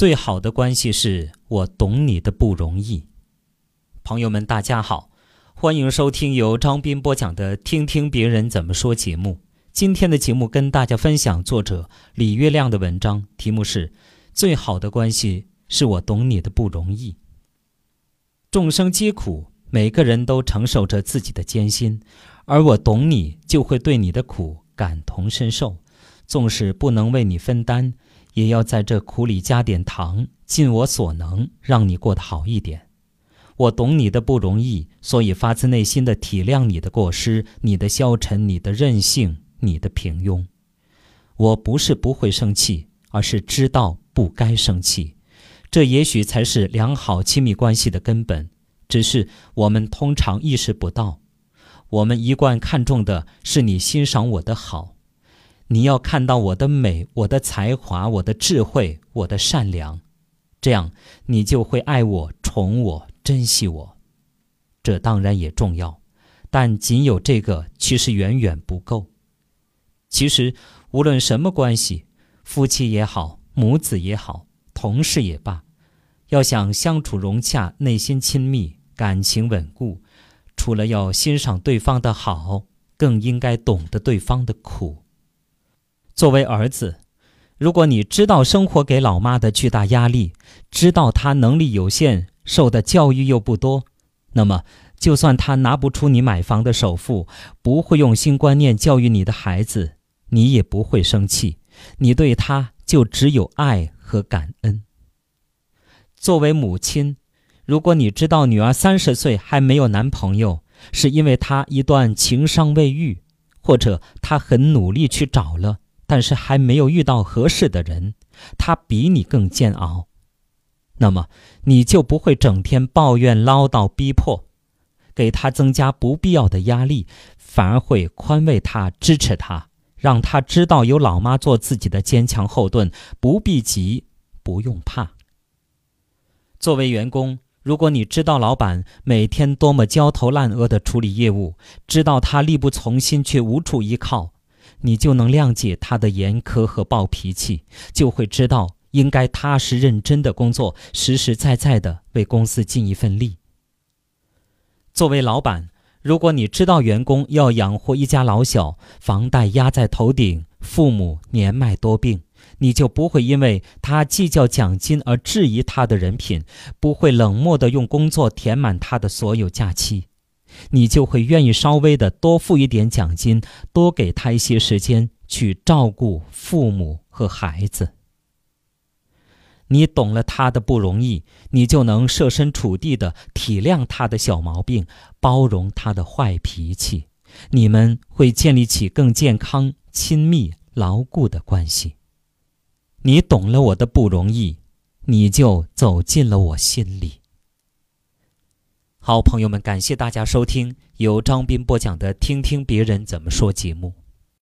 最好的关系是我懂你的不容易。朋友们，大家好，欢迎收听由张斌播讲的《听听别人怎么说》节目。今天的节目跟大家分享作者李月亮的文章，题目是《最好的关系是我懂你的不容易》。众生皆苦，每个人都承受着自己的艰辛，而我懂你，就会对你的苦感同身受，纵使不能为你分担。也要在这苦里加点糖，尽我所能让你过得好一点。我懂你的不容易，所以发自内心的体谅你的过失、你的消沉、你的任性、你的平庸。我不是不会生气，而是知道不该生气。这也许才是良好亲密关系的根本，只是我们通常意识不到。我们一贯看重的是你欣赏我的好。你要看到我的美，我的才华，我的智慧，我的善良，这样你就会爱我、宠我、珍惜我。这当然也重要，但仅有这个其实远远不够。其实无论什么关系，夫妻也好，母子也好，同事也罢，要想相处融洽、内心亲密、感情稳固，除了要欣赏对方的好，更应该懂得对方的苦。作为儿子，如果你知道生活给老妈的巨大压力，知道她能力有限，受的教育又不多，那么就算她拿不出你买房的首付，不会用新观念教育你的孩子，你也不会生气。你对她就只有爱和感恩。作为母亲，如果你知道女儿三十岁还没有男朋友，是因为她一段情伤未愈，或者她很努力去找了。但是还没有遇到合适的人，他比你更煎熬，那么你就不会整天抱怨、唠叨、逼迫，给他增加不必要的压力，反而会宽慰他、支持他，让他知道有老妈做自己的坚强后盾，不必急，不用怕。作为员工，如果你知道老板每天多么焦头烂额地处理业务，知道他力不从心却无处依靠。你就能谅解他的严苛和暴脾气，就会知道应该踏实认真的工作，实实在在的为公司尽一份力。作为老板，如果你知道员工要养活一家老小，房贷压在头顶，父母年迈多病，你就不会因为他计较奖金而质疑他的人品，不会冷漠的用工作填满他的所有假期。你就会愿意稍微的多付一点奖金，多给他一些时间去照顾父母和孩子。你懂了他的不容易，你就能设身处地的体谅他的小毛病，包容他的坏脾气。你们会建立起更健康、亲密、牢固的关系。你懂了我的不容易，你就走进了我心里。好，朋友们，感谢大家收听由张斌播讲的《听听别人怎么说》节目。